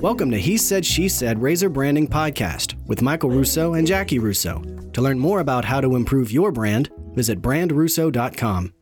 Welcome to He Said, She Said Razor Branding Podcast with Michael Russo and Jackie Russo. To learn more about how to improve your brand, visit brandrusso.com.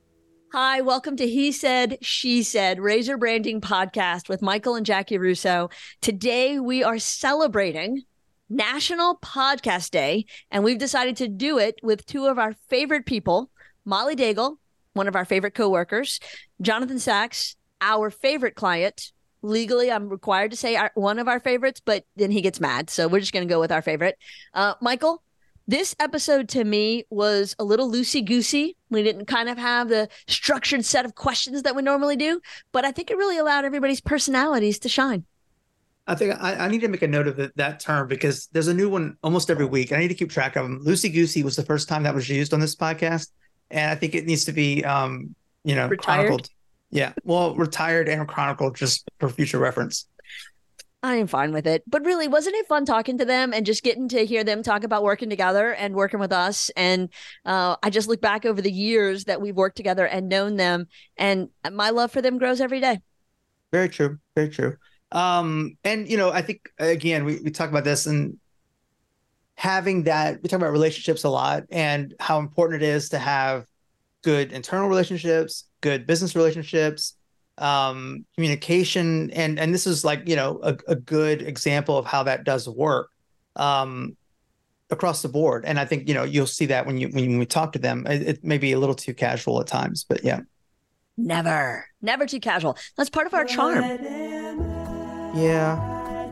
Hi, welcome to He Said, She Said Razor Branding Podcast with Michael and Jackie Russo. Today we are celebrating National Podcast Day, and we've decided to do it with two of our favorite people, Molly Daigle, one of our favorite coworkers, Jonathan Sachs, our favorite client, legally i'm required to say our, one of our favorites but then he gets mad. So we're just going to go with our favorite. Uh, michael this episode to me was a little loosey goosey we didn't kind of have the structured set of questions that we normally do but i think it really allowed everybody's personalities to shine. I think I, I, need to make a note of that term because there's a new one almost every week. I need to keep track of them. Loosey goosey was the first time that was used on this podcast, and I think it needs to be, um, you know, Retired? chronicled. Yeah. Well, retired and chronicled just for future reference. I am fine with it. But really, wasn't it fun talking to them and just getting to hear them talk about working together and working with us? And uh, I just look back over the years that we've worked together and known them, and my love for them grows every day. Very true. Very true. Um, and you know, I think again, we, we talk about this and having that we talk about relationships a lot and how important it is to have good internal relationships, good business relationships, um, communication, and and this is like you know a, a good example of how that does work um, across the board. And I think you know you'll see that when you when we talk to them, it, it may be a little too casual at times, but yeah. Never, never too casual. That's part of our charm. Yeah,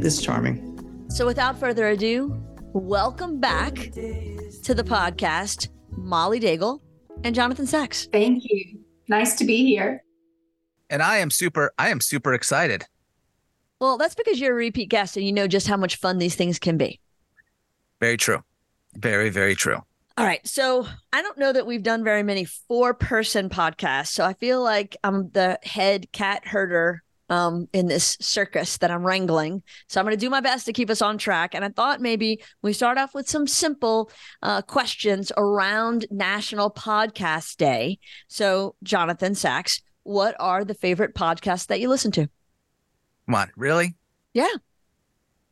it's charming. So, without further ado, welcome back to the podcast, Molly Daigle and Jonathan Sachs. Thank you. Nice to be here. And I am super, I am super excited. Well, that's because you're a repeat guest and you know just how much fun these things can be. Very true. Very, very true. All right. So I don't know that we've done very many four person podcasts. So I feel like I'm the head cat herder um, in this circus that I'm wrangling. So I'm going to do my best to keep us on track. And I thought maybe we start off with some simple uh, questions around National Podcast Day. So, Jonathan Sachs, what are the favorite podcasts that you listen to? Come on, really? Yeah.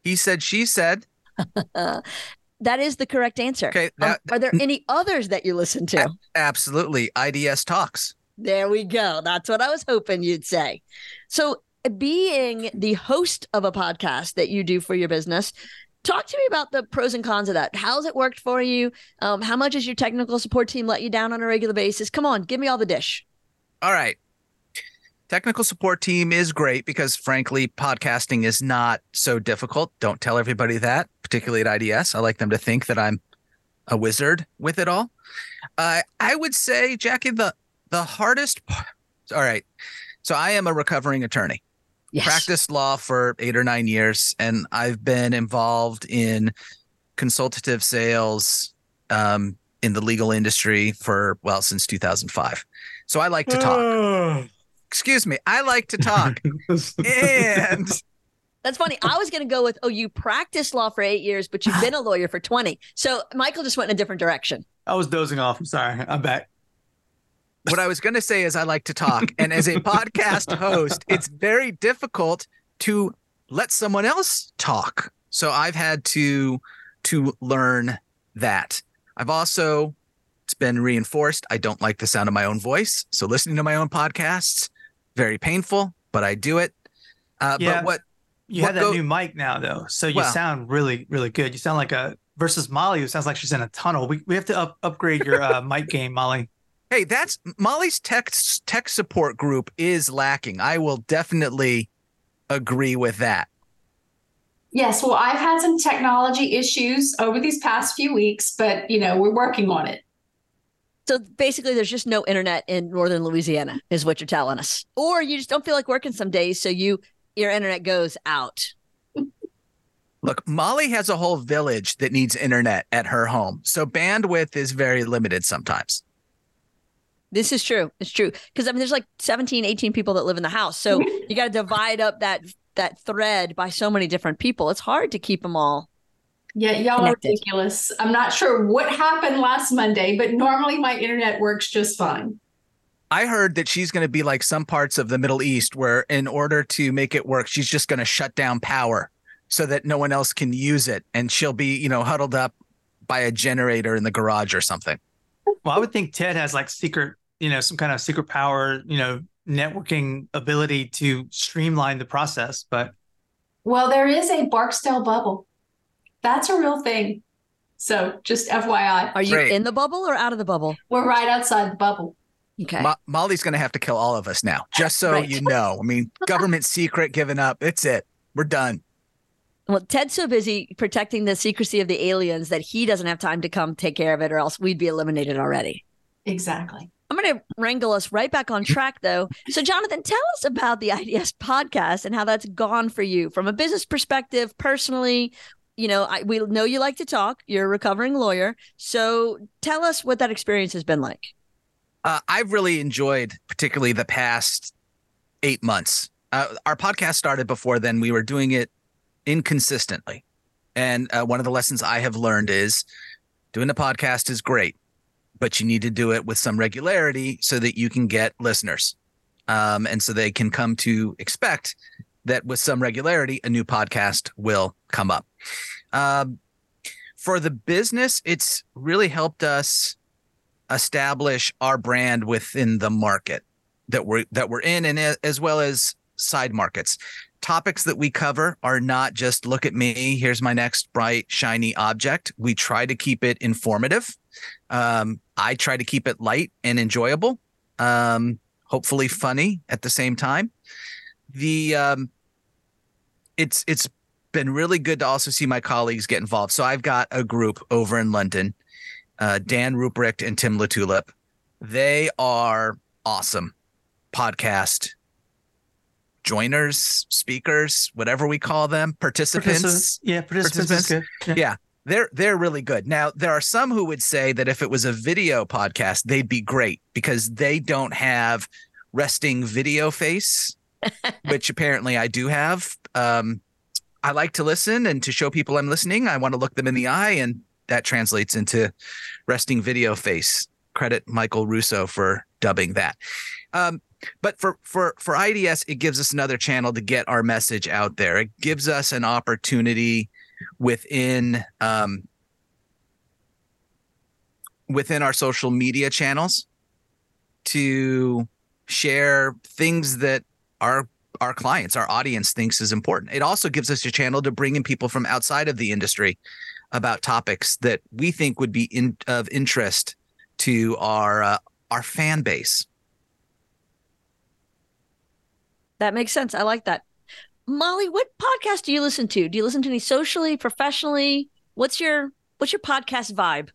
He said, she said. that is the correct answer. Okay. Um, are there any others that you listen to? absolutely. IDS Talks. There we go. That's what I was hoping you'd say. So, being the host of a podcast that you do for your business, talk to me about the pros and cons of that. How's it worked for you? Um, how much has your technical support team let you down on a regular basis? Come on, give me all the dish. All right. Technical support team is great because, frankly, podcasting is not so difficult. Don't tell everybody that, particularly at IDS. I like them to think that I'm a wizard with it all. Uh, I would say, Jackie, the the hardest. Part, all right. So I am a recovering attorney. Yes. Practiced law for eight or nine years, and I've been involved in consultative sales um, in the legal industry for well since 2005. So I like to talk. Excuse me, I like to talk, and That's funny. I was going to go with, oh, you practiced law for eight years, but you've been a lawyer for 20. So Michael just went in a different direction. I was dozing off. I'm sorry. I'm back. What I was going to say is I like to talk, and as a podcast host, it's very difficult to let someone else talk. So I've had to to learn that. I've also it's been reinforced. I don't like the sound of my own voice, so listening to my own podcasts very painful, but I do it. Uh, Yeah. But what You What have that go- new mic now, though, so you Well- sound really, really good. You sound like a versus Molly, who sounds like she's in a tunnel. We we have to up, upgrade your uh, mic game, Molly. Hey, that's Molly's tech tech support group is lacking. I will definitely agree with that. Yes, well, I've had some technology issues over these past few weeks, but you know, we're working on it. So basically, there's just no internet in northern Louisiana, is what you're telling us. Or you just don't feel like working some days, so you your internet goes out. Look, Molly has a whole village that needs internet at her home. So bandwidth is very limited sometimes. This is true. It's true. Because I mean, there's like 17, 18 people that live in the house. So you got to divide up that that thread by so many different people. It's hard to keep them all. Yeah, y'all Connected. are ridiculous. I'm not sure what happened last Monday, but normally my internet works just fine. I heard that she's going to be like some parts of the Middle East where in order to make it work, she's just going to shut down power so that no one else can use it and she'll be, you know, huddled up by a generator in the garage or something. Well, I would think Ted has like secret, you know, some kind of secret power, you know, networking ability to streamline the process, but Well, there is a Barksdale bubble. That's a real thing. So just FYI, Are you Great. in the bubble or out of the bubble? we're right outside the bubble. Okay. Mo- Molly's going to have to kill all of us now, just so Right. you know. I mean, government secret given up. It's it. We're done. Well, Ted's so busy protecting the secrecy of the aliens that he doesn't have time to come take care of it, or else we'd be eliminated already. Exactly. I'm going to wrangle us right back on track, though. So, Jonathan, tell us about the IDS podcast and how that's gone for you from a business perspective, personally. You know, I, we know you like to talk. You're a recovering lawyer. So, tell us what that experience has been like. Uh, I've really enjoyed, particularly the past eight months. Uh, our podcast started before then. We were doing it inconsistently. And uh, one of the lessons I have learned is doing a podcast is great, but you need to do it with some regularity so that you can get listeners. Um, and so they can come to expect that with some regularity, a new podcast will come up. Um, for the business, it's really helped us establish our brand within the market that we're that we're in and as well as side markets topics that we cover are not just look at me here's my next bright shiny object. We try to keep it informative. Um, i try to keep it light and enjoyable um, hopefully funny at the same time. The um, it's it's been really good to also see my colleagues get involved. So i've got a group over in london uh, Dan Ruprecht and Tim Latulip. They are awesome. Podcast joiners, speakers, whatever we call them, participants. participants, yeah, participants, is good. Participants. Yeah. They're they're really good. Now there are some who would say that if it was a video podcast, they'd be great because they don't have resting video face, which apparently I do have. Um, I like to listen and to show people I'm listening. I want to look them in the eye, and that translates into resting video face. Credit Michael Russo for dubbing that. Um, but for for for IDS, it gives us another channel to get our message out there. It gives us an opportunity within um, within our social media channels to share things that our our clients, our audience thinks is important. It also gives us a channel to bring in people from outside of the industry about topics that we think would be in, of interest to our uh, our fan base. That makes sense. I like that. Molly, what podcast do you listen to? Do you listen to any socially, professionally? What's your what's your podcast vibe?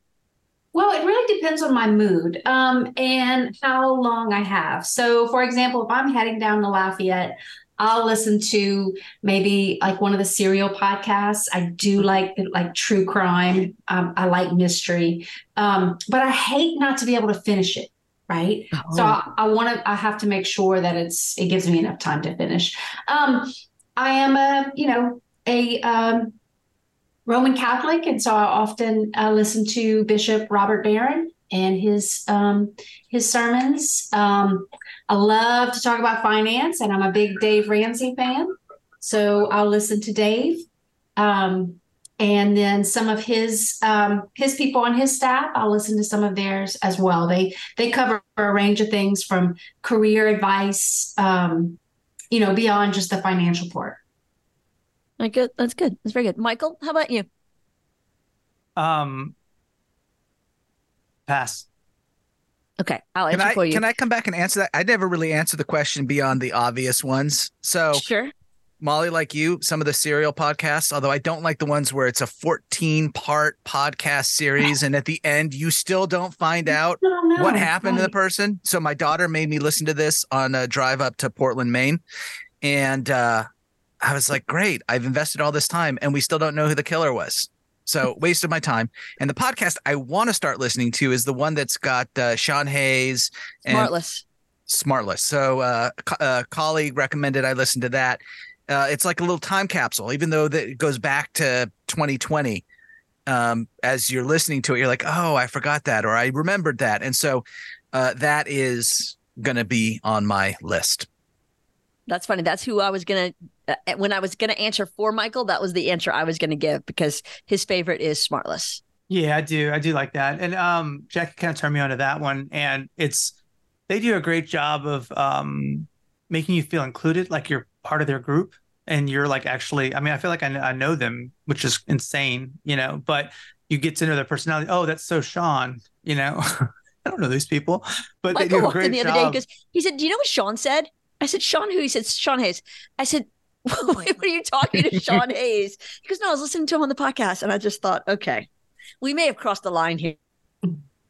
Well, it really depends on my mood um, and how long I have. So, for example, if I'm heading down to Lafayette, I'll listen to maybe like one of the serial podcasts. I do like like true crime. Um, I like mystery, um, but I hate not to be able to finish it. Right. So I, I want to. I have to make sure that it's it gives me enough time to finish. Um, I am a you know a um, Roman Catholic, and so I often uh, listen to Bishop Robert Barron and his um, his sermons. Um, I love to talk about finance, and I'm a big Dave Ramsey fan, so I'll listen to Dave. Um, and then some of his um, his people on his staff, I'll listen to some of theirs as well. They they cover a range of things from career advice, um, you know, beyond just the financial part. Like, good. That's good. That's very good. Michael, how about you? Um, pass. Okay, I'll Can answer I for you. can I come back and answer that? I never really answered the question beyond the obvious ones. So Sure. Molly, like you, some of the serial podcasts, although I don't like the ones where it's a 14 part podcast series and at the end you still don't find out no, what happened to the person. So my daughter made me listen to this on a drive up to Portland, Maine. And uh, I was like, great, I've invested all this time and we still don't know who the killer was. So waste of my time. And the podcast I want to start listening to is the one that's got uh, Sean Hayes and Smartless. Smartless. So uh, co- a colleague recommended I listen to that. Uh, it's like a little time capsule, even though that it goes back to 2020. Um, as you're listening to it, you're like, oh, I forgot that, or I remembered that, and so uh, that is going to be on my list. That's funny. That's who I was gonna uh, when I was gonna answer for Michael. That was the answer I was gonna give because his favorite is Smartless. Yeah, I do. I do like that. And um, Jackie kind of turned me on to that one, and it's they do a great job of um making you feel included, like you're part of their group, and you're like actually. I mean, I feel like I, I know them, which is insane, you know. But you get to know their personality. Oh, that's so Sean, you know. I don't know these people, but Michael they do a great in the other job. day because he said, "Do you know what Sean said?" I said, "Sean who?" He said, "Sean Hayes." I said, what are you talking to Sean Hayes?" because "No, I was listening to him on the podcast," and I just thought, okay, we may have crossed the line here.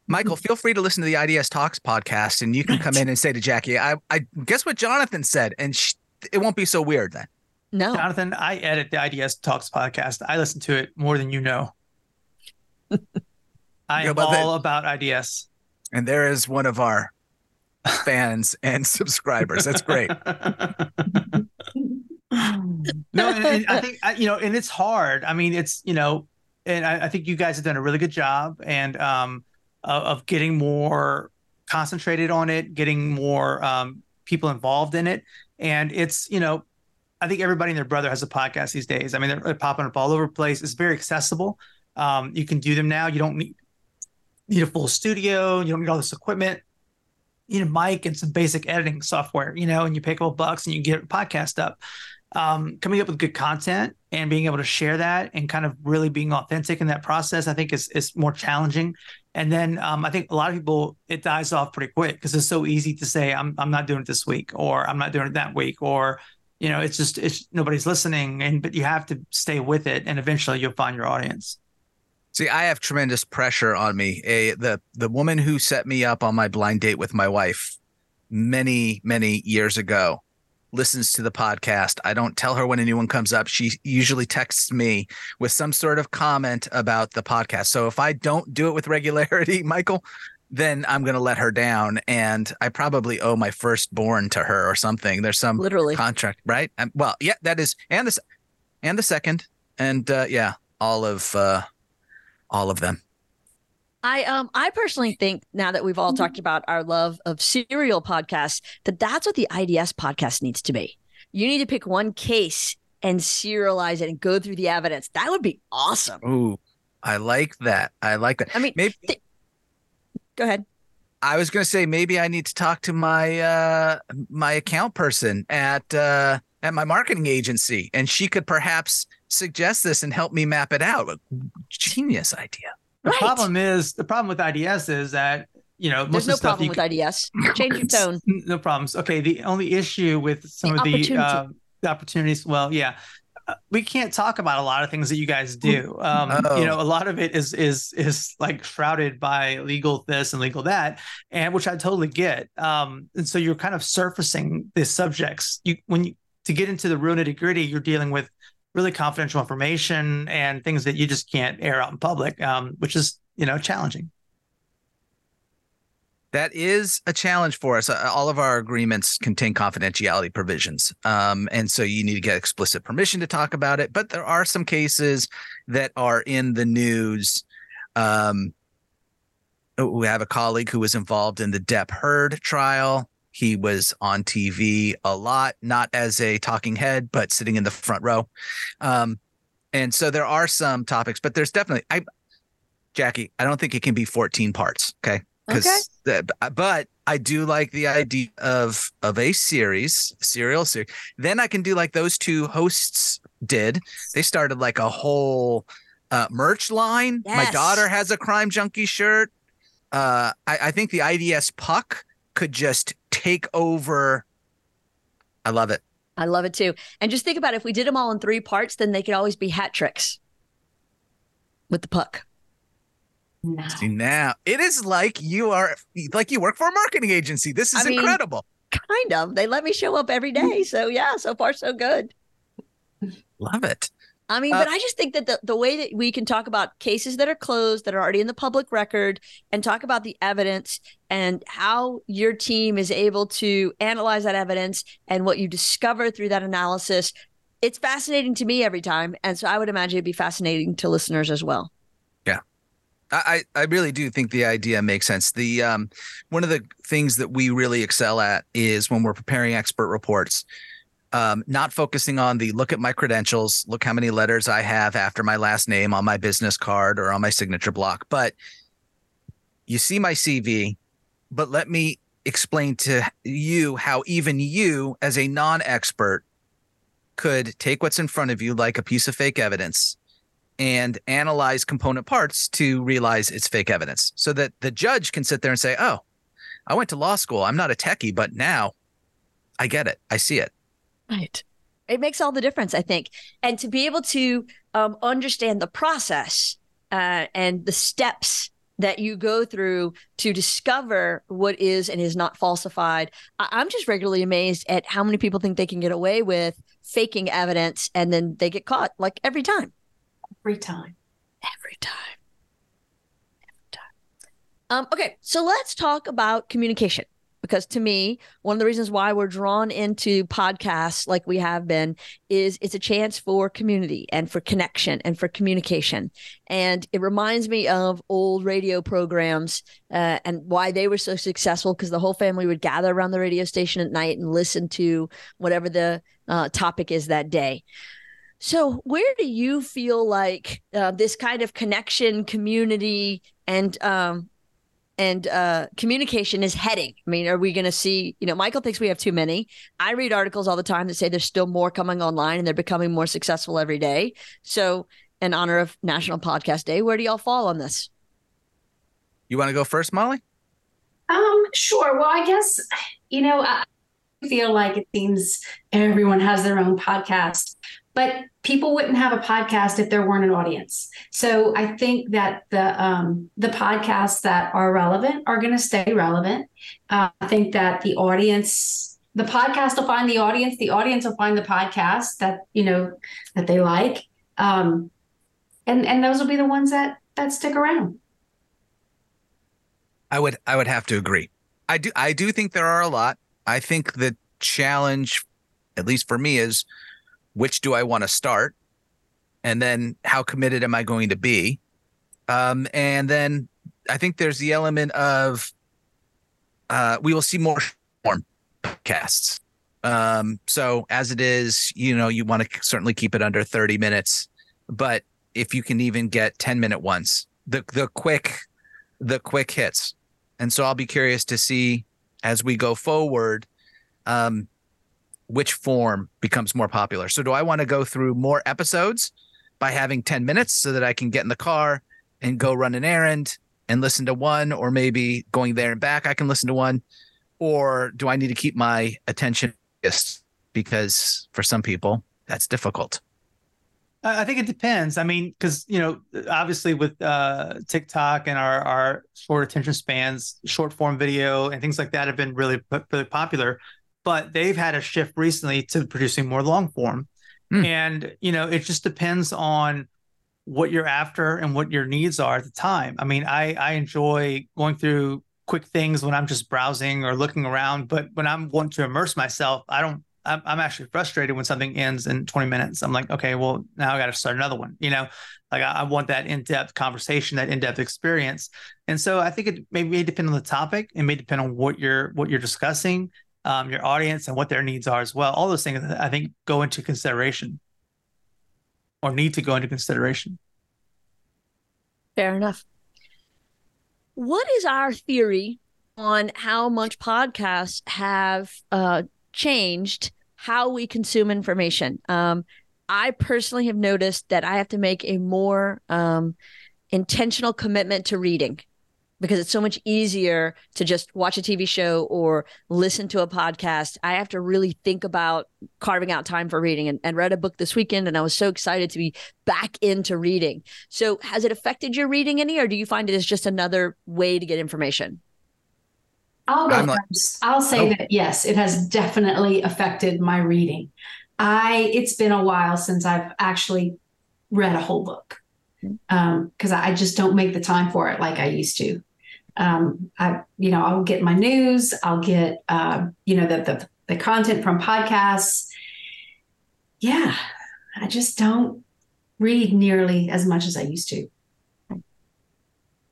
Michael, feel free to listen to the IDS Talks podcast, and you can come in and say to Jackie, "I, I guess what Jonathan said," and sh- it won't be so weird then. No, Jonathan, I edit the IDS Talks podcast. I listen to it more than you know. I Yeah, am but the- all about IDS. And there is one of our fans and subscribers. That's great. no, and, and I think I- you know, and it's hard. I mean, it's you know, and I, I think you guys have done a really good job and um of, of getting more concentrated on it, getting more um people involved in it, and it's you know, I think everybody and their brother has a podcast these days. I mean, they're, they're popping up all over the place. It's very accessible. Um, you can do them now. You don't need need a full studio. You don't need all this equipment. You need a mic and some basic editing software, you know, and you pay a couple bucks and you get a podcast up um, coming up with good content and being able to share that and kind of really being authentic in that process, I think is is more challenging. And then um, I think a lot of people it dies off pretty quick because it's so easy to say I'm I'm not doing it this week or I'm not doing it that week or you know it's just it's nobody's listening and but you have to stay with it and eventually you'll find your audience. See, I have tremendous pressure on me. A the the woman who set me up on my blind date with my wife many many years ago listens to the podcast. I don't tell her when anyone comes up. She usually texts me with some sort of comment about the podcast. So if I don't do it with regularity, Michael, then I'm going to let her down and I probably owe my firstborn to her or something. There's some literally. contract, right? Um, well, yeah, that is and the and the second and uh yeah, all of uh all of them. I um I personally think now that we've all talked about our love of serial podcasts that that's what the IDS podcast needs to be. You need to pick one case and serialize it and go through the evidence. That would be awesome. Ooh, I like that. I like that. I mean, Maybe th- go ahead. I was going to say maybe I need to talk to my uh my account person at uh at my marketing agency and she could perhaps suggest this and help me map it out. Genius idea. The Right. problem is the problem with IDS is that you know most There's of no the stuff problem you with can- IDS. Change your tone. no problems. Okay, the only issue with some The of the uh, the opportunities, well, yeah, uh, we can't talk about a lot of things that you guys do. Um, Oh. You know, a lot of it is is is like shrouded by legal this and legal that, and which I totally get. Um, and so you're kind of surfacing the subjects. You when you to get into the real nitty gritty, you're dealing with really confidential information and things that you just can't air out in public, um, which is you know challenging. That is a challenge for us. Uh, All of our agreements contain confidentiality provisions. Um, and so you need to get explicit permission to talk about it. But there are some cases that are in the news. Um, we have a colleague who was involved in the Depp Heard trial. He was on TV a lot, not as a talking head, but sitting in the front row. Um, and so there are some topics, but there's definitely, I, Jackie, I don't think it can be 14 parts. Okay because but I do like the idea of of a series, serial series. Then I can do like those two hosts did. They started like a whole uh, merch line. My daughter has a crime junkie shirt. Uh, I, I think the IDS puck could just take over. I love it. I love it too. And just think about it, if we did them all in three parts, then they could always be hat tricks with the puck. No. See now, it is like you are like you work for a marketing agency. This is I mean- incredible. Kind of. They let me show up every day. Mm. So yeah, so far so good. Love it. I mean, Uh, but I just think that the, the way that we can talk about cases that are closed, that are already in the public record, and talk about the evidence and how your team is able to analyze that evidence and what you discover through that analysis, it's fascinating to me every time. And so I would imagine it'd be fascinating to listeners as well. Yeah. I, I really do think the idea makes sense. The um, one of the things that we really excel at is when we're preparing expert reports, um, not focusing on the look at my credentials, look how many letters I have after my last name on my business card or on my signature block, but you see my CV, but let me explain to you how even you, as a non-expert, could take what's in front of you like a piece of fake evidence and analyze component parts to realize it's fake evidence so that the judge can sit there and say, Oh, I went to law school. I'm not a techie, but now I get it. I see it. Right. It makes all the difference, I think. And to be able to um, understand the process uh, and the steps that you go through to discover what is and is not falsified. I- I'm just regularly amazed at how many people think they can get away with faking evidence and then they get caught like every time. Every time. Every time. Every time. Um, okay, so let's talk about communication because to me, one of the reasons why we're drawn into podcasts like we have been is it's a chance for community and for connection and for communication. And it reminds me of old radio programs uh, and why they were so successful because the whole family would gather around the radio station at night and listen to whatever the uh, topic is that day. So, where do you feel like uh, this kind of connection, community, and um, and uh, communication is heading? I mean, are we going to see? You know, Michael thinks we have too many. I read articles all the time that say there's still more coming online, and they're becoming more successful every day. So, in honor of National Podcast Day, where do y'all fall on this? You want to go first, Molly? Um, sure. Well, I guess you know, I feel like it seems everyone has their own podcast, but people wouldn't have a podcast if there weren't an audience. So I think that the um, the podcasts that are relevant are going to stay relevant. Uh, I think that the audience, the podcast will find the audience. The audience will find the podcast that you know that they like, um, and and those will be the ones that that stick around. I would I would have to agree. I do I do think there are a lot. I think the challenge, at least for me, is which do I want to start, and then how committed am I going to be, um, and then I think there's the element of uh, we will see more form podcasts. Um, so as it is, you know, you want to certainly keep it under 30 minutes, but if you can even get 10 minute ones, the the quick the quick hits. And so I'll be curious to see as we go forward um, which form becomes more popular. So, do I want to go through more episodes by having 10 minutes so that I can get in the car and go run an errand and listen to one, or maybe going there and back, I can listen to one? Or do I need to keep my attention? Because for some people, that's difficult. I think it depends. I mean, because you know, obviously with uh, TikTok and our our short attention spans, short form video and things like that have been really really popular. But they've had a shift recently to producing more long form, mm. and you know, it just depends on what you're after and what your needs are at the time. I mean, I I enjoy going through quick things when I'm just browsing or looking around, but when I'm wanting to immerse myself, I don't I'm, I'm actually frustrated when something ends in 20 minutes. I'm like, okay, well, now I got to start another one. You know, like I, I want that in depth conversation, that in depth experience. And so I think it may, may depend on the topic. It may depend on what you're what you're discussing, um, your audience, and what their needs are as well. All those things I think go into consideration, or need to go into consideration. Fair enough. What is our theory on how much podcasts have uh, changed how we consume information. Um, I personally have noticed that I have to make a more um, intentional commitment to reading because it's so much easier to just watch a TV show or listen to a podcast. I have to really think about carving out time for reading and, and read a book this weekend. And I was so excited to be back into reading. So, has it affected your reading any, or do you find it as just another way to get information? I'll go like, first. I'll say that yes, it has definitely affected my reading. I it's been a while since I've actually read a whole book because um, I just don't make the time for it like I used to. Um, I you know I'll get my news, I'll get uh, you know the, the the content from podcasts. Yeah, I just don't read nearly as much as I used to.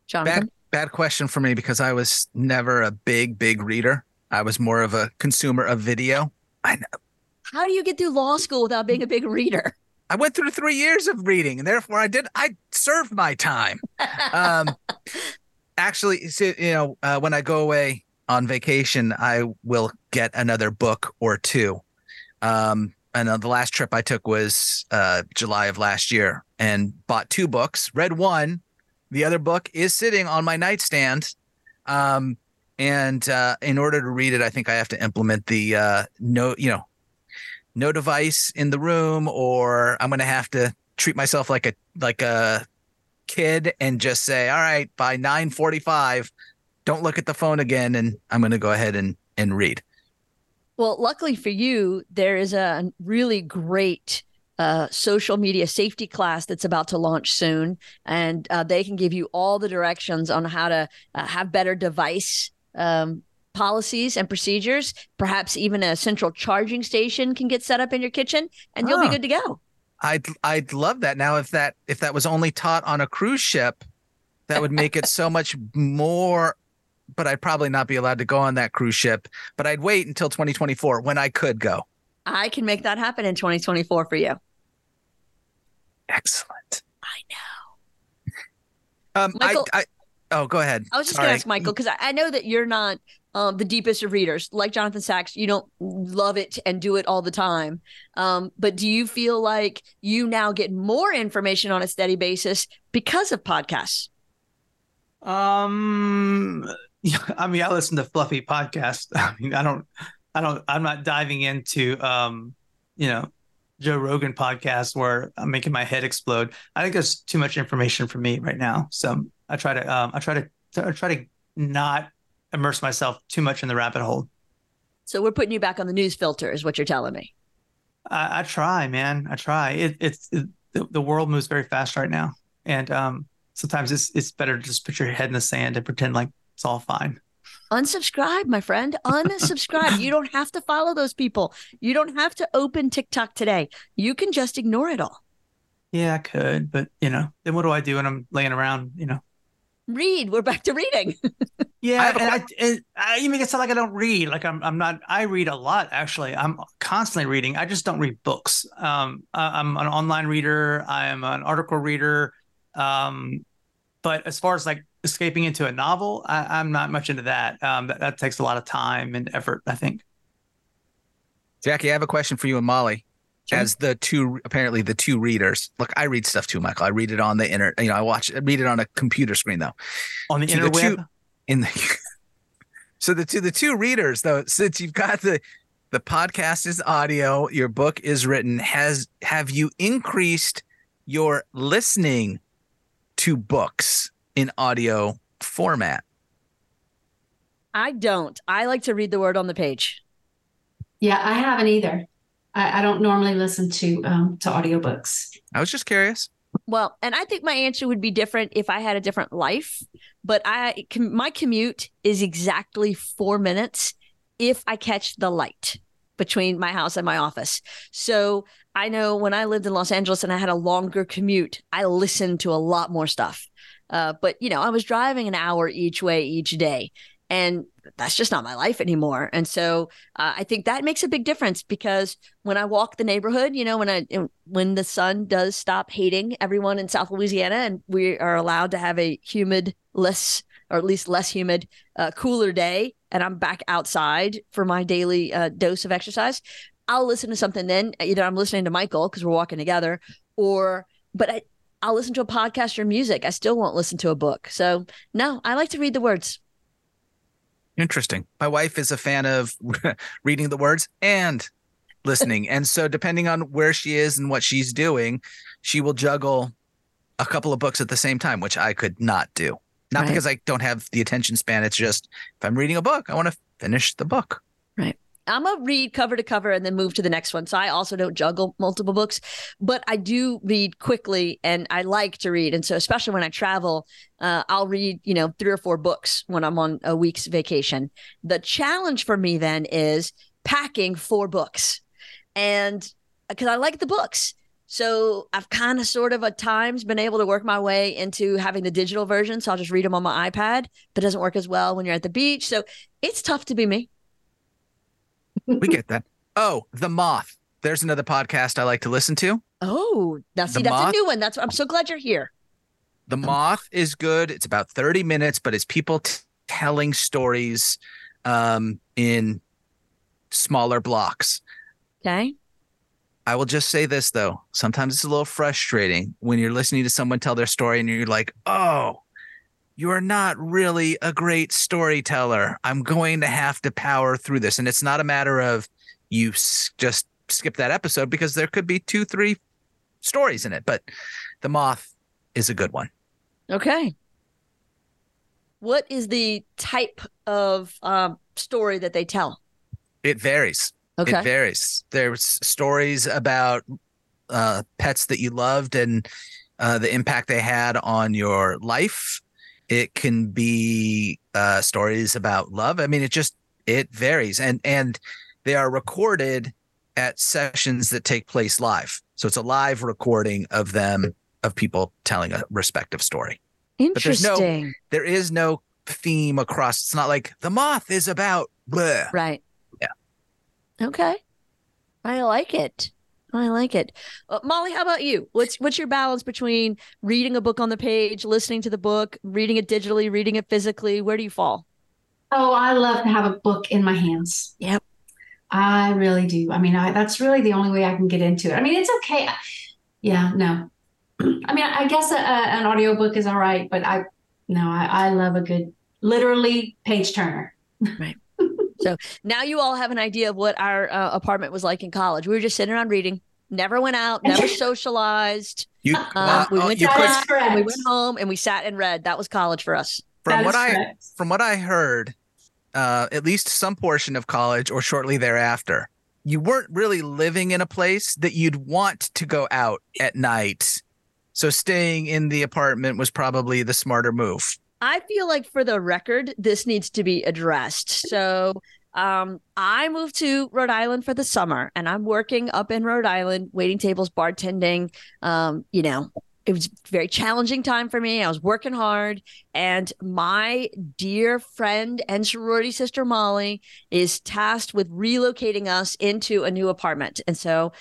Jonathan. Bad, bad question for me because I was never a big, big reader. I was more of a consumer of video. I know. How do you get through law school without being a big reader? I went through three years of reading, and therefore I did. I served my time. Um, actually, you know, uh, when I go away on vacation, I will get another book or two. Um, and uh, the last trip I took was uh, July of last year, and bought two books. Read one. The other book is sitting on my nightstand. Um, and uh, in order to read it, I think I have to implement the uh, no, you know, no device in the room, or I'm going to have to treat myself like a like a kid and just say, all right, by 9:45, don't look at the phone again, and I'm going to go ahead and and read. Well, luckily for you, there is a really great uh, social media safety class that's about to launch soon, and uh, they can give you all the directions on how to uh, have better device um, policies and procedures. Perhaps even a central charging station can get set up in your kitchen, and you'll be Ah. good to go. I'd I'd love that. Now, if that if that was only taught on a cruise ship, that would make it so much more. But I'd probably not be allowed to go on that cruise ship. But I'd wait until 2024 when I could go. I can make that happen in 2024 for you. Excellent. I know. Um, Michael- I, I oh, go ahead. I was just going to ask Michael because I, I know that you're not um, the deepest of readers, like Jonathan Sachs. You don't love it and do it all the time. Um, but do you feel like you now get more information on a steady basis because of podcasts? Um, I mean, I listen to fluffy podcasts. I mean, I don't, I don't, I'm not diving into, um, you know, Joe Rogan podcast where I'm making my head explode. I think there's too much information for me right now. So I try to, um, I try to, I try to not immerse myself too much in the rabbit hole. So we're putting you back on the news filter, is what you're telling me. I, I try, man. I try. It, it's it, the, the world moves very fast right now, and um, sometimes it's it's better to just put your head in the sand and pretend like it's all fine. Unsubscribe, my friend. Unsubscribe. you don't have to follow those people. You don't have to open TikTok today. You can just ignore it all. Yeah, I could, but you know, then what do I do when I'm laying around? You know. Read. We're back to reading. Yeah, I and I, and I, you make it sound like I don't read. Like I'm, I'm not. I read a lot actually. I'm constantly reading. I just don't read books. Um, I, I'm an online reader. I am an article reader. Um, but as far as like escaping into a novel, I, I'm not much into that. Um, that, that takes a lot of time and effort. I think. Jackie, I have a question for you and Molly. As the two, apparently the two readers. Look, I read stuff too, Michael. I read it on the inner. You know, I watch, I read it on a computer screen though. On the To the interweb, two- In the, so the to the two readers though, since you've got the the podcast is audio, your book is written. Has have you increased your listening to books in audio format? I don't. I like to read the word on the page. Yeah, I haven't either. I, I don't normally listen to um to audiobooks. I was just curious. Well, and I think my answer would be different if I had a different life. But I, my commute is exactly four minutes if I catch the light between my house and my office. So I know when I lived in Los Angeles and I had a longer commute, I listened to a lot more stuff. Uh, but you know, I was driving an hour each way each day, and that's just not my life anymore. And so uh, I think that makes a big difference because when I walk the neighborhood, you know, when I when the sun does stop hating everyone in South Louisiana and we are allowed to have a humid, less or at least less humid, uh, cooler day, and I'm back outside for my daily uh, dose of exercise, I'll listen to something. Then either I'm listening to Michael because we're walking together, or but I. I'll listen to a podcast or music. I still won't listen to a book. So, no, I like to read the words. Interesting. My wife is a fan of reading the words and listening. and so, depending on where she is and what she's doing, she will juggle a couple of books at the same time, which I could not do. Not Right. because I don't have the attention span. It's just if I'm reading a book, I want to finish the book. I'm a read cover to cover and then move to the next one. So I also don't juggle multiple books, but I do read quickly and I like to read. And so, especially when I travel, uh, I'll read, you know, three or four books when I'm on a week's vacation. The challenge for me then is packing four books. And because I like the books. So I've kind of sort of at times been able to work my way into having the digital version. So I'll just read them on my iPad, but it doesn't work as well when you're at the beach. So it's tough to be me. We get that. Oh, The Moth. There's another podcast I like to listen to. Oh, now see, The that's Moth? a new one. That's I'm so glad you're here. The Moth is good. It's about 30 minutes, but it's people t- telling stories um, in smaller blocks. Okay. I will just say this though. Sometimes it's a little frustrating when you're listening to someone tell their story and you're like, oh, you are not really a great storyteller. I'm going to have to power through this. And it's not a matter of you s- just skip that episode because there could be two, three stories in it. But The Moth is a good one. Okay. What is the type of um, story that they tell? It varies. Okay. It varies. There's stories about uh, pets that you loved and uh, the impact they had on your life. It can be uh, stories about love. I mean, it just it varies, and and they are recorded at sessions that take place live. So it's a live recording of them of people telling a respective story. but there's no- Interesting. There is no theme across. It's not like the moth is about. Bleh. Right. Yeah. Okay. I like it. I like it. Uh, Molly, how about you? What's what's your balance between reading a book on the page, listening to the book, reading it digitally, reading it physically? Where do you fall? Oh, I love to have a book in my hands. Yep. I really do. I mean, I, that's really the only way I can get into it. I mean, it's okay. Yeah, no. I mean, I guess a, a, an audiobook is all right, but I, no, I, I love a good, literally page turner. So now you all have an idea of what our uh, apartment was like in college. We were just sitting around reading, never went out, never socialized. You, Um, uh, we went to class and we went home and we sat and read. That was college for us. from That what is I correct. from what I heard, uh, at least some portion of college or shortly thereafter, you weren't really living in a place that you'd want to go out at night. So staying in the apartment was probably the smarter move. I feel like for the record, this needs to be addressed. So um, I moved to Rhode Island for the summer and I'm working up in Rhode Island, waiting tables, bartending. Um, you know, it was very challenging time for me. I was working hard. And my dear friend and sorority sister Molly is tasked with relocating us into a new apartment. And so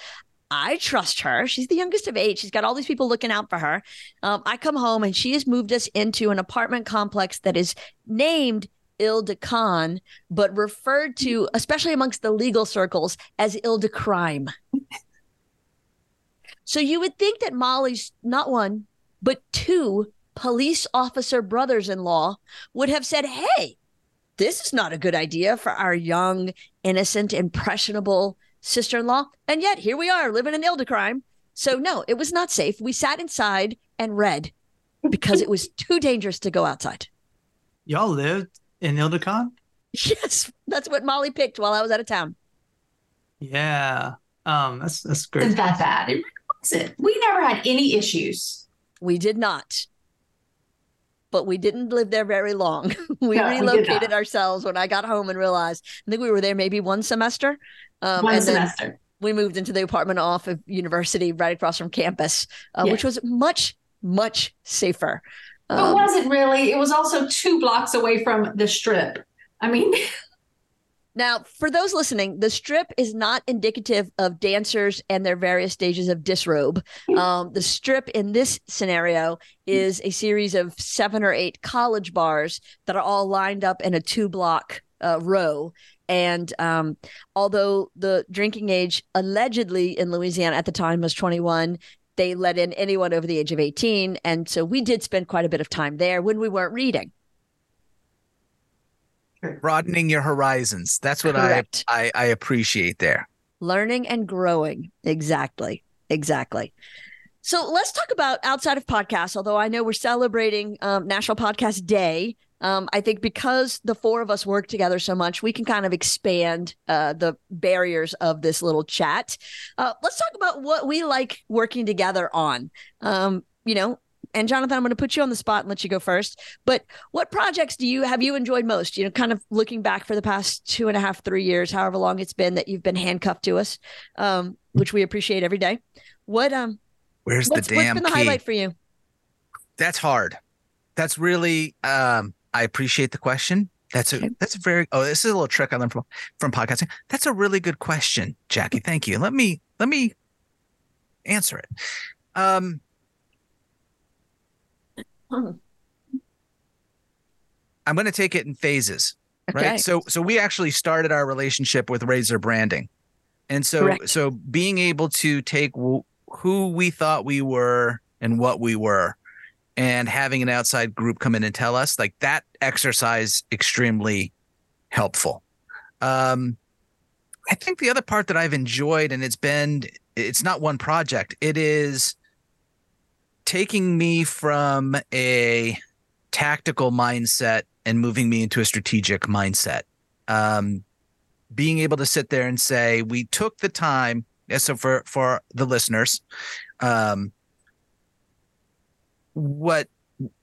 I trust her. She's the youngest of eight. She's got all these people looking out for her. Um, I come home and she has moved us into an apartment complex that is named Il de Con, but referred to, especially amongst the legal circles, as Il de Crime. so you would think that Molly's not one, but two police officer brothers in law would have said, Hey, this is not a good idea for our young, innocent, impressionable sister in law. And yet here we are living in Ile Crime. So, no, it was not safe. We sat inside and read because it was too dangerous to go outside. Y'all lived in Ildecon? Yes, that's what Molly picked while I was out of town. Yeah. Um, that's that's great. Isn't that bad? It really wasn't. We never had any issues. We did not. But we didn't live there very long. we No, relocated not. ourselves when I got home and realized I think we were there maybe one semester. Um, One semester. we moved into the apartment off of university right across from campus, uh, which was much, much safer. But Um, was it really? It was also two blocks away from the strip. I mean, Now, for those listening, the strip is not indicative of dancers and their various stages of disrobe. Um, the strip in this scenario is a series of seven or eight college bars that are all lined up in a two block uh, row. And um, although the drinking age allegedly in Louisiana at the time was 21, they let in anyone over the age of 18. And so we did spend quite a bit of time there when we weren't reading. Broadening your horizons. That's what I, I I appreciate there. learning and growing. Exactly. Exactly. So let's talk about outside of podcasts. Although I know we're celebrating um, National Podcast Day, um, I think because the four of us work together so much, we can kind of expand uh, the barriers of this little chat. Uh, let's talk about what we like working together on. Um, you know, and Jonathan, I'm going to put you on the spot and let you go first. But what projects do you have you enjoyed most? You know, kind of looking back for the past two and a half, three years, however long it's been that you've been handcuffed to us, um, which we appreciate every day. What um Where's what's, the damn what's been the key? highlight for you? That's hard. That's really um I appreciate the question. That's a Okay. that's a very oh this is a little trick I learned from from podcasting. That's a really good question, Jackie. Thank you. Let me let me answer it. Um. I'm going to take it in phases, Okay. right? So so we actually started our relationship with Razor branding. And so Correct. so being able to take w- who we thought we were and what we were and having an outside group come in and tell us like that exercise extremely helpful. Um I think the other part that I've enjoyed and it's been it's not one project. It is taking me from a tactical mindset and moving me into a strategic mindset. Um, being able to sit there and say, we took the time. So for for the listeners, um, what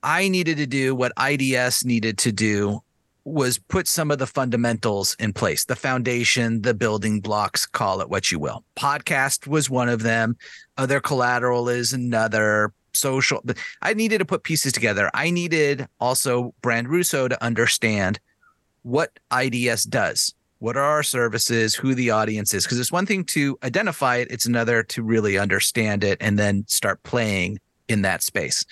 I needed to do, what IDS needed to do, was put some of the fundamentals in place, the foundation, the building blocks, call it what you will. Podcast was one of them. Other collateral is another social i needed to put pieces together. I needed also brand russo to understand what ids does. What are our services? Who the audience is? Because it's one thing to identify it it's another to really understand it and then start playing in that space.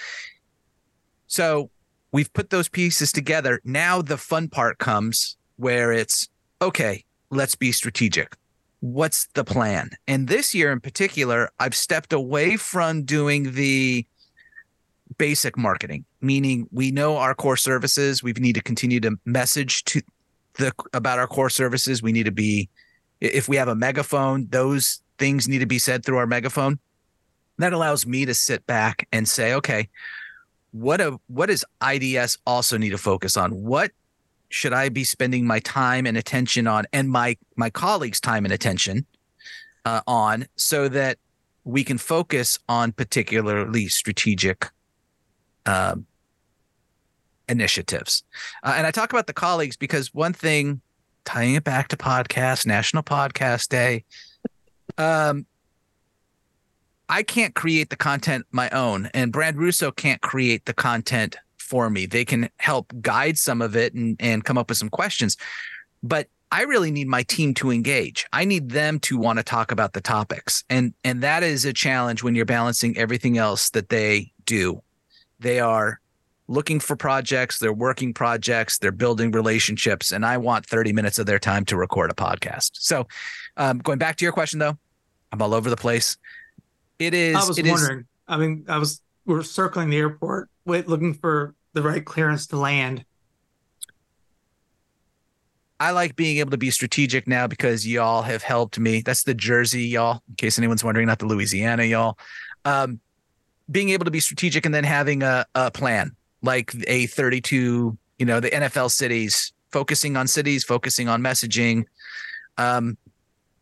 So we've put those pieces together. Now the fun part comes where it's okay let's be strategic. What's the plan? And this year in particular i've stepped away from doing the basic marketing, meaning we know our core services. We need to continue to message to the about our core services. We need to be, if we have a megaphone, those things need to be said through our megaphone. That allows me to sit back and say, okay, what a what does IDS also need to focus on? What should I be spending my time and attention on, and my my colleagues' time and attention uh, on, so that we can focus on particularly strategic um, initiatives. Uh, and I talk about the colleagues because one thing, tying it back to podcast, National Podcast Day, um, I can't create the content my own, and Brand Russo can't create the content for me. They can help guide some of it and, and come up with some questions, but I really need my team to engage. I need them to want to talk about the topics. And and that is a challenge when you're balancing everything else that they do. They are looking for projects, they're working projects, they're building relationships, and I want 30 minutes of their time to record a podcast. So, um, going back to your question though, I'm all over the place. It is. I was it is- wondering. I mean, I was we are circling the airport, wait, looking for the right clearance to land. I like being able to be strategic now because y'all have helped me. That's the Jersey, y'all, in case anyone's wondering, not the Louisiana, y'all. Um, being able to be strategic and then having a, a plan, like a 32, you know, the NFL cities, focusing on cities, focusing on messaging. Um,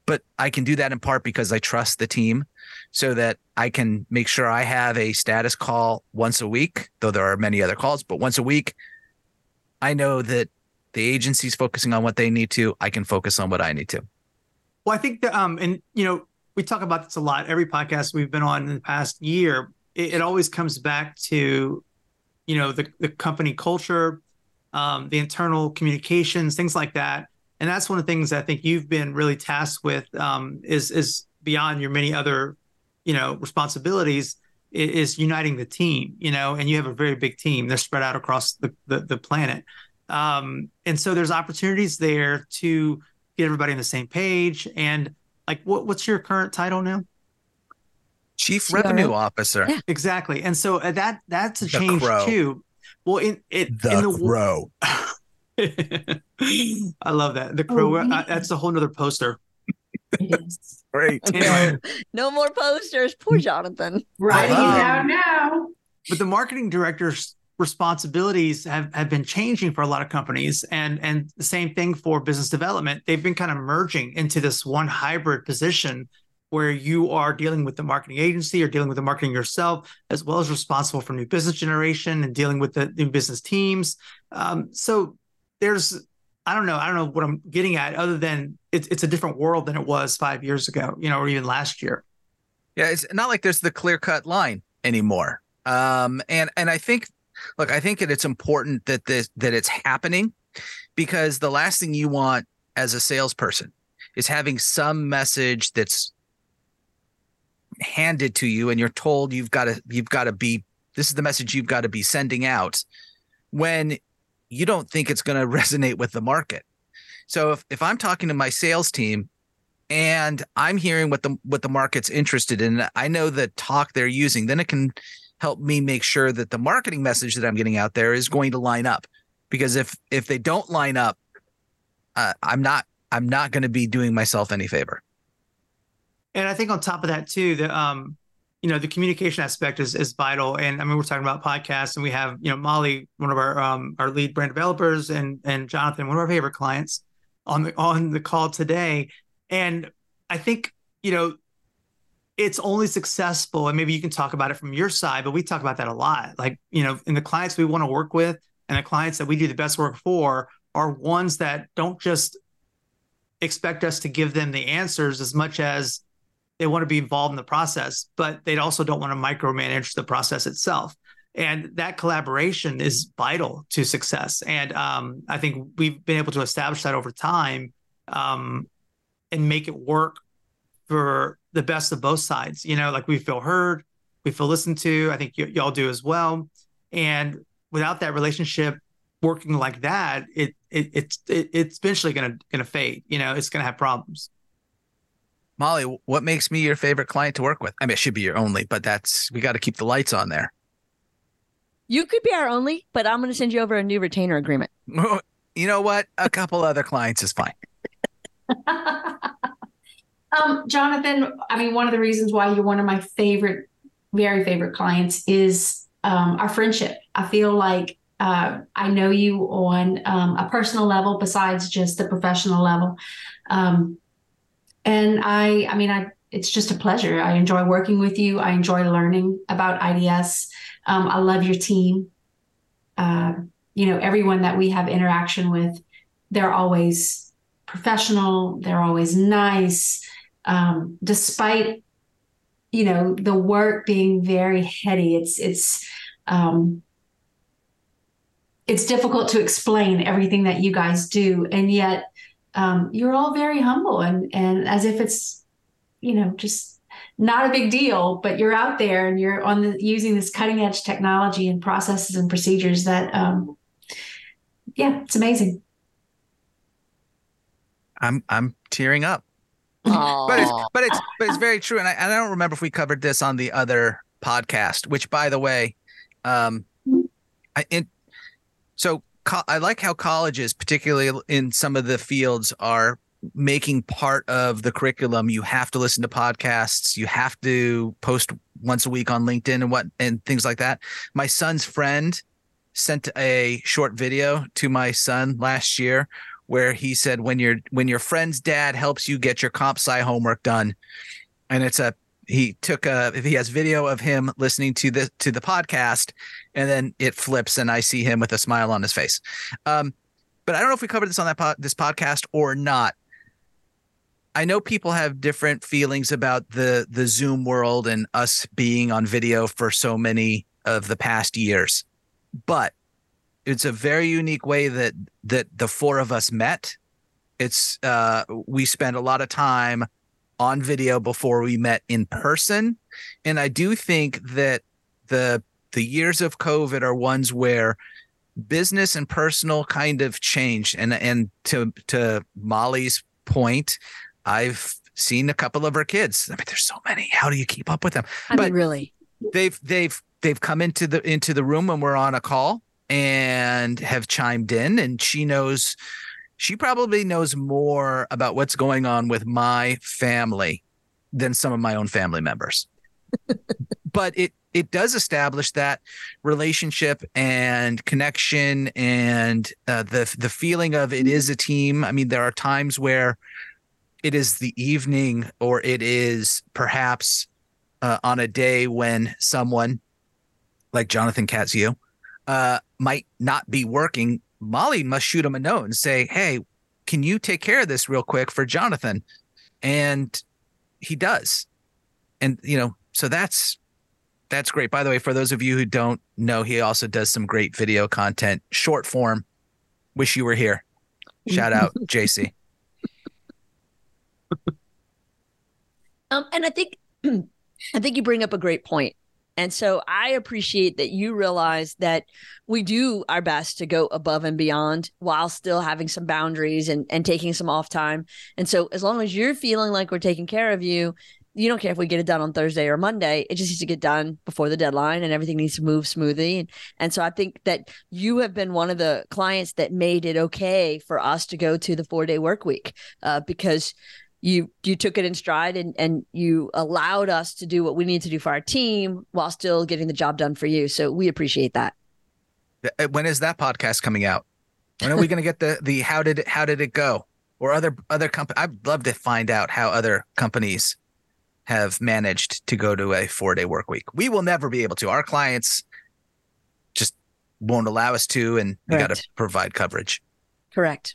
but I can do that in part because I trust the team so that I can make sure I have a status call once a week, though there are many other calls, but once a week, I know that the agency's focusing on what they need to. I can focus on what I need to. Well, I think that, um, and you know, we talk about this a lot. Every podcast we've been on in the past year, it, it always comes back to, you know, the the company culture, um, the internal communications, things like that. And that's one of the things I think you've been really tasked with. Um, is is beyond your many other, you know, responsibilities. Is uniting the team, you know, and you have a very big team. They're spread out across the the, the planet, um, and so there's opportunities there to get everybody on the same page. And like, what what's your current title now? Chief CRO? Revenue Officer. Yeah. Exactly. And so uh, that that's a The change crow. too. Well, in it in the Crow. I love that the crow. Oh, uh, that's a whole nother poster. It is. Great. Anyway, no more posters. Poor Jonathan. Writing it love- down now. but the marketing director's responsibilities have, have been changing for a lot of companies and and the same thing for business development they've been kind of merging into this one hybrid position where you are dealing with the marketing agency or dealing with the marketing yourself as well as responsible for new business generation and dealing with the new business teams um, so there's i don't know i don't know what i'm getting at other than it's, it's a different world than it was five years ago you know or even last year Yeah, it's not like there's the clear cut line anymore. Um, and and I think, look, I think that it's important that this that it's happening because the last thing you want as a salesperson is having some message that's handed to you and you're told you've got to you've got to be this is the message you've got to be sending out when you don't think it's going to resonate with the market. So if, if I'm talking to my sales team and I'm hearing what the what the market's interested in, I know the talk they're using, then it can help me make sure that the marketing message that I'm getting out there is going to line up. Because if if they don't line up, uh, I'm not I'm not going to be doing myself any favor. And I think on top of that too, the um, you know, the communication aspect is is vital. And I mean, we're talking about podcasts, and we have you know Molly, one of our um our lead brand developers, and and Jonathan, one of our favorite clients, on the on the call today. And I think you know it's only successful and maybe you can talk about it from your side but we talk about that a lot like you know in the clients we want to work with and the clients that we do the best work for are ones that don't just expect us to give them the answers as much as they want to be involved in the process but they also don't want to micromanage the process itself and that collaboration is vital to success and um, i think we've been able to establish that over time um, and make it work for the best of both sides. You know, like we feel heard, we feel listened to. I think y- y'all do as well. And without that relationship working like that, it, it it's it, it's eventually gonna gonna fade. You know, it's gonna have problems. Molly, what makes me your favorite client to work with? I mean, it should be your only, but that's we got to keep the lights on there. You could be our only, but I'm going to send you over a new retainer agreement. You know what? A couple other clients is fine. um, Jonathan, I mean, one of the reasons why you're one of my favorite, very favorite clients is um, our friendship. I feel like uh, I know you on um, a personal level besides just the professional level. Um, and I, I mean, I, it's just a pleasure. I enjoy working with you. I enjoy learning about IDS. Um, I love your team. Uh, you know, everyone that we have interaction with, they're always professional. They're always nice, um, despite you know the work being very heady. It's it's um, it's difficult to explain everything that you guys do, and yet um, you're all very humble and and as if it's you know just not a big deal but you're out there and you're on the using this cutting edge technology and processes and procedures that um yeah it's amazing I'm I'm tearing up. but it's but it's but it's very true, and I, and I don't remember if we covered this on the other podcast. Which, by the way, um, I in so co- I like how colleges, particularly in some of the fields, are making part of the curriculum. You have to listen to podcasts. You have to post once a week on LinkedIn and what and things like that. My son's friend sent a short video to my son last year where he said when your when your friend's dad helps you get your comp sci homework done and it's a he took a he has video of him listening to the to the podcast and then it flips and i see him with a smile on his face um but i don't know if we covered this on that pod, this podcast or not i know people have different feelings about the the zoom world and us being on video for so many of the past years but it's a very unique way that that the four of us met. It's uh, we spent a lot of time on video before we met in person, and I do think that the the years of COVID are ones where business and personal kind of changed. And and to to Molly's point, I've seen a couple of her kids. I mean, there's so many. How do you keep up with them? I but mean, really, they've they've they've come into the into the room when we're on a call and have chimed in and she knows she probably knows more about what's going on with my family than some of my own family members. But it it does establish that relationship and connection and uh, the the feeling of it is a team. I mean there are times where it is the evening or it is perhaps uh, on a day when someone like jonathan Katzio, uh, might not be working, Molly must shoot him a note and say, Hey, can you take care of this real quick for Jonathan? And he does. and you know, so that's that's great. By the way, for those of you who don't know, he also does some great video content, short form. Wish you were here. Shout out, JC. Um, and I think I think you bring up a great point. And so I appreciate that you realize that we do our best to go above and beyond while still having some boundaries and, and taking some off time. And so as long as you're feeling like we're taking care of you, you don't care if we get it done on Thursday or Monday. It just needs to get done before the deadline and everything needs to move smoothly. And, and so I think that you have been one of the clients that made it okay for us to go to the four day work week uh, because you you took it in stride and and you allowed us to do what we need to do for our team while still getting the job done for you. So we appreciate that. Uh, when is that podcast coming out? When are we going to get the the how did it, how did it go? Or other other company? I'd love to find out how other companies have managed to go to a four day work week. We will never be able to. Our clients just won't allow us to, and we got to provide coverage. Correct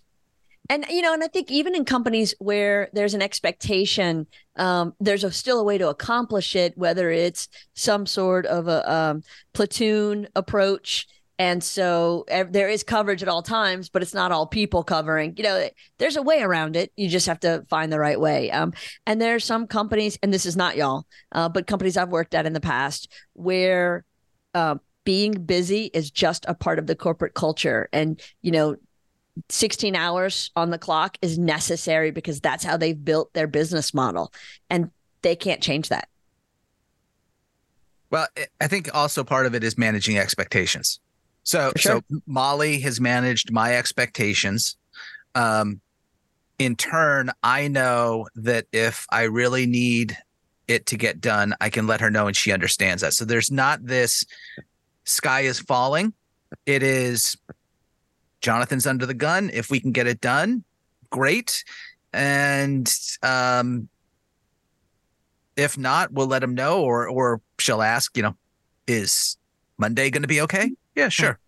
and you know and i think even in companies where there's an expectation um, there's a, still a way to accomplish it whether it's some sort of a um, platoon approach. And so there is coverage at all times but it's not all people covering. You know there's a way around it. You just have to find the right way. Um, and there are some companies and this is not y'all uh, but companies i've worked at in the past where uh, being busy is just a part of the corporate culture. And you know 16 hours on the clock is necessary because that's how they've built their business model and they can't change that. Well, I think also part of it is managing expectations. So, sure. so Molly has managed my expectations. Um, in turn, I know that if I really need it to get done, I can let her know and she understands that. So there's not this sky is falling. It is Jonathan's under the gun. If we can get it done, great. And um, if not, we'll let him know, or or she'll ask. You know, is Monday going to be okay? Yeah, sure.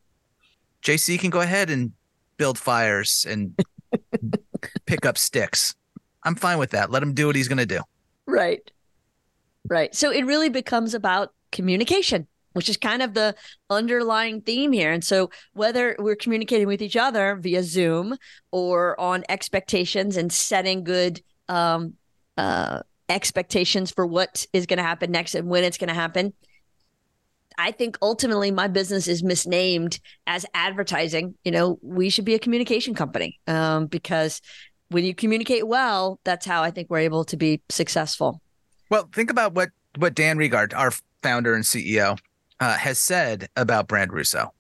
JC can go ahead and build fires and pick up sticks. I'm fine with that. Let him do what he's going to do. Right. Right. So it really becomes about communication which is kind of the underlying theme here. And so, whether we're communicating with each other via Zoom or on expectations and setting good um, uh, expectations for what is going to happen next and when it's going to happen, I think ultimately my business is misnamed as advertising. You know, we should be a communication company um, because when you communicate well, that's how I think we're able to be successful. Well, think about what what Dan Riegard, our founder and CEO, uh, has said about Brand Russo.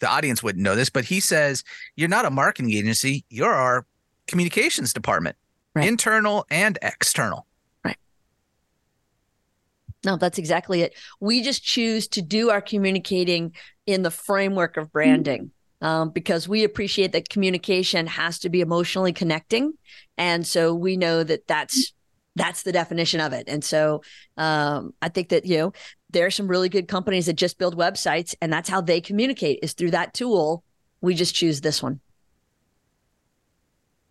The audience wouldn't know this, but he says, You're not a marketing agency, you're our communications department, right. internal and external. Right. No, that's exactly it. We just choose to do our communicating in the framework of branding. Um, because we appreciate that communication has to be emotionally connecting, and so we know that that's that's the definition of it. And so um, I think that you know there are some really good companies that just build websites and that's how they communicate is through that tool. We just choose this one.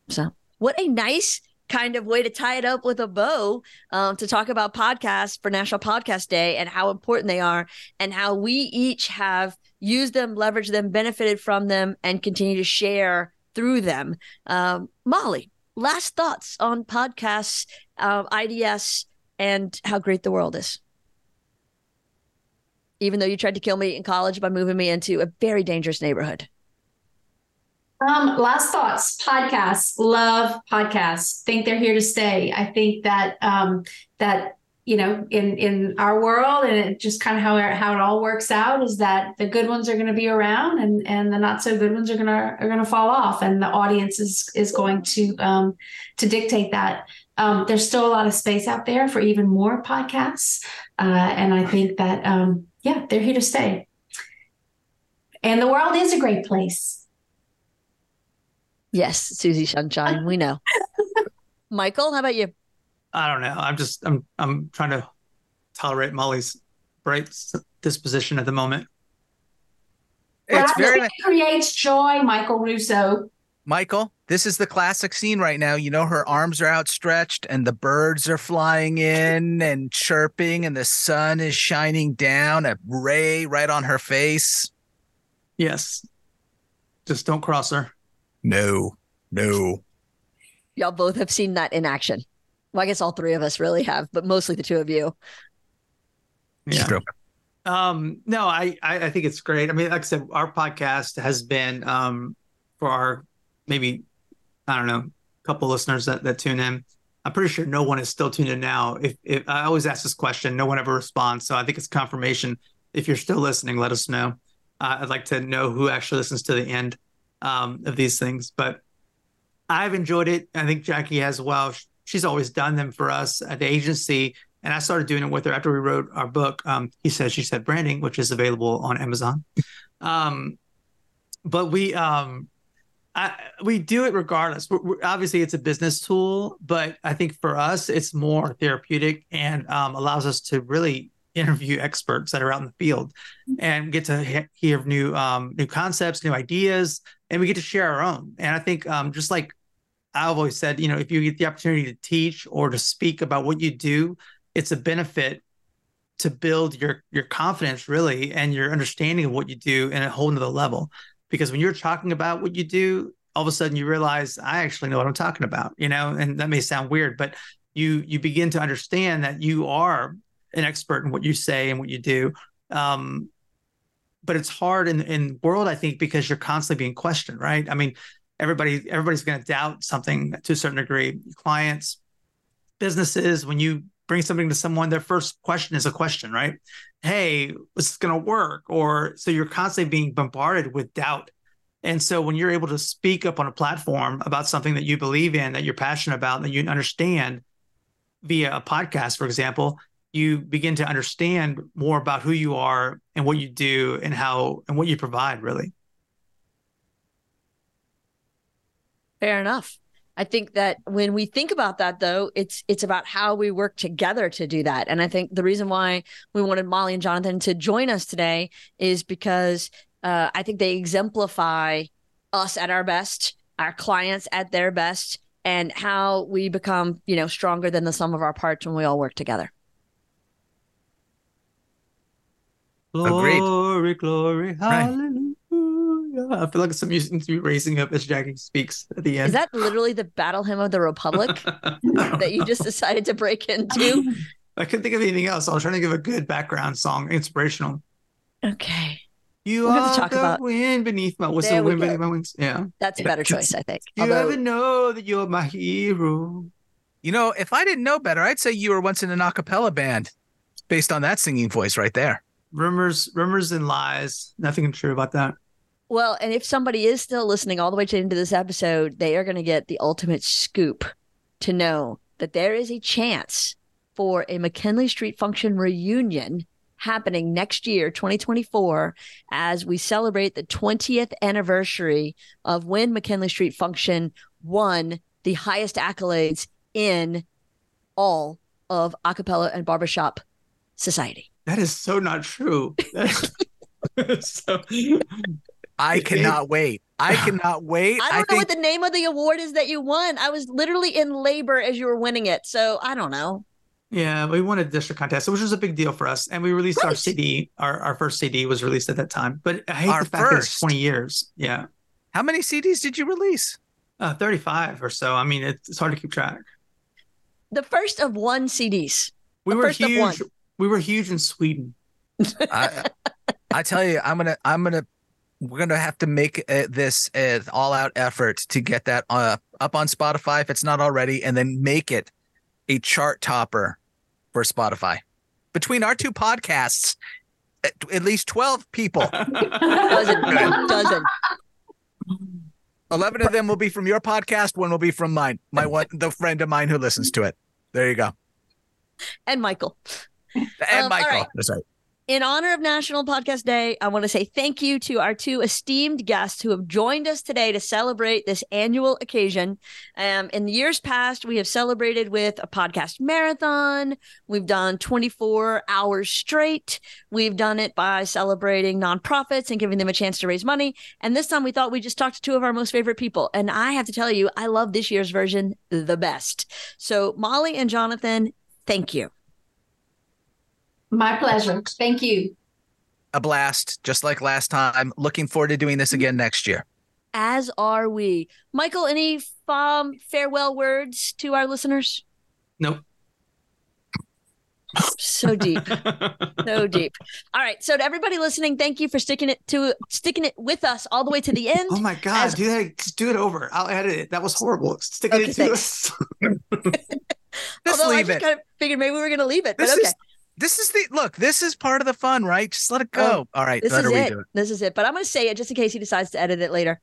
So what a nice kind of way to tie it up with a bow um, to talk about podcasts for national podcast day and how important they are and how we each have used them leveraged them benefited from them and continue to share through them. Um, molly last thoughts on podcasts uh, ids and how great the world is even though you tried to kill me in college by moving me into a very dangerous neighborhood? Um, last thoughts, podcasts, love podcasts. Think they're here to stay. I think that um, that you know, in in our world, and it just kind of how it, how it all works out is that the good ones are going to be around, and and the not so good ones are gonna are gonna fall off, and the audience is is going to um, to dictate that. Um, there's still a lot of space out there for even more podcasts, uh, and I think that um, yeah, they're here to stay. And the world is a great place. Yes, Susie Sunshine, we know. Michael, how about you? I don't know. I'm just I'm I'm trying to tolerate Molly's bright disposition at the moment. It's very it creates joy, Michael Russo. Michael, this is the classic scene right now. You know, her arms are outstretched and the birds are flying in and chirping, and the sun is shining down, a ray right on her face. Yes. Just don't cross her. No, no. Y'all both have seen that in action. Well, I guess all three of us really have, but mostly the two of you. Yeah. True. Um, no, I, I I think it's great. I mean, like I said, our podcast has been um for our maybe I don't know, a couple listeners that, that tune in. I'm pretty sure no one is still tuned in now. If if I always ask this question, no one ever responds. So I think it's confirmation. If you're still listening, let us know. Uh, I'd like to know who actually listens to the end um, of these things. But I've enjoyed it. I think Jackie has well. She's always done them for us at the agency, and I started doing it with her after we wrote our book. Um, he said, she said, branding, which is available on Amazon. Um, but we um, I, we do it regardless. We're, we're, obviously, it's a business tool, but I think for us, it's more therapeutic and um, allows us to really interview experts that are out in the field and get to he- hear new um, new concepts, new ideas, and we get to share our own. And I think um, just like I've always said, you know, if you get the opportunity to teach or to speak about what you do, it's a benefit to build your your confidence really and your understanding of what you do in a whole nother level. Because when you're talking about what you do, all of a sudden you realize I actually know what I'm talking about, you know, and that may sound weird, but you you begin to understand that you are an expert in what you say and what you do. Um, but it's hard in in world, I think, because you're constantly being questioned, right? I mean, everybody everybody's going to doubt something to a certain degree. Clients, businesses, when you bring something to someone, their first question is a question, right? Hey, is this going to work? Or so you're constantly being bombarded with doubt. And so when you're able to speak up on a platform about something that you believe in, that you're passionate about, that you understand via a podcast, for example, you begin to understand more about who you are and what you do and how and what you provide really. Fair enough. I think that when we think about that though, it's it's about how we work together to do that. And I think the reason why we wanted Molly and Jonathan to join us today is because uh, I think they exemplify us at our best, our clients at their best, and how we become, you know, stronger than the sum of our parts when we all work together. Agreed. Glory, glory, hallelujah. I feel like some music needs to be raising up as Jackie speaks at the end. Is that literally the battle hymn of the Republic that you just decided to break into? I couldn't think of anything else. I was trying to give a good background song, inspirational. Okay. You We'll have are to talk the about- wind beneath my what's There the we wind go. beneath my wings? Yeah. That's a better choice, I think. You Although- ever know that you're my hero? You know, if I didn't know better, I'd say you were once in an a cappella band based on that singing voice right there. Rumors, rumors and lies. Nothing true about that. Well, and if somebody is still listening all the way to the end of this episode, they are going to get the ultimate scoop to know that there is a chance for a McKinley Street Function reunion happening next year, 2024, as we celebrate the 20th anniversary of when McKinley Street Function won the highest accolades in all of acapella and barbershop society. That is so not true. So I cannot wait. I cannot wait. I don't know what the name of the award is that you won. I was literally in labor as you were winning it. So I don't know. Yeah, we won a district contest, which was a big deal for us. And we released our Right. CD. Our, our first CD was released at that time. But I hate Our the fact that it's 20 years. Yeah. How many CDs did you release? Uh, 35 or so. I mean, it's, it's hard to keep track. The first of one CDs. We The were first of one. huge. We were huge in Sweden. I, I tell you, I'm gonna, I'm gonna, we're gonna have to make uh, this an all-out effort to get that uh, up on Spotify if it's not already, and then make it a chart topper for Spotify. Between our two podcasts, at, at least twelve people, Dozen. dozen. eleven of them will be from your podcast, one will be from mine. My one, the friend of mine who listens to it. There you go. And Michael. And Um, Michael. right. That's right. In honor of National Podcast Day, I want to say thank you to our two esteemed guests who have joined us today to celebrate this annual occasion. Um, in the years past, we have celebrated with a podcast marathon. We've done 24 hours straight. We've done it by celebrating nonprofits and giving them a chance to raise money. And this time we thought we'd just talk to two of our most favorite people. And I have to tell you, I love this year's version the best. So, Molly and Jonathan, thank you. My pleasure. Thank you. A blast, just like last time. Looking forward to doing this again next year. As are we. Michael, any um, farewell words to our listeners? Nope. So deep. so deep. All right. So to everybody listening, thank you for sticking it to sticking it with us all the way to the end. Oh my god, As- do that just do it over. I'll edit it. That was horrible. Stick it to into thanks. us. Just Although I leave just it. kind of figured maybe we were gonna leave it, but This okay. is this is the look. This is part of the fun, right? Just let it go. All right, This is it. it. This is it. But I'm going to say it just in case he decides to edit it later.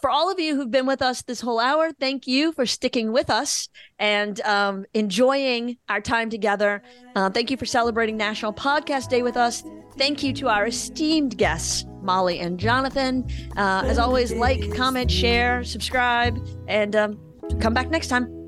For all of you who've been with us this whole hour, thank you for sticking with us and um, enjoying our time together. Uh, thank you for celebrating National Podcast Day with us. Thank you to our esteemed guests, Molly and Jonathan. Uh, as always, like, comment, share, subscribe, and um, come back next time.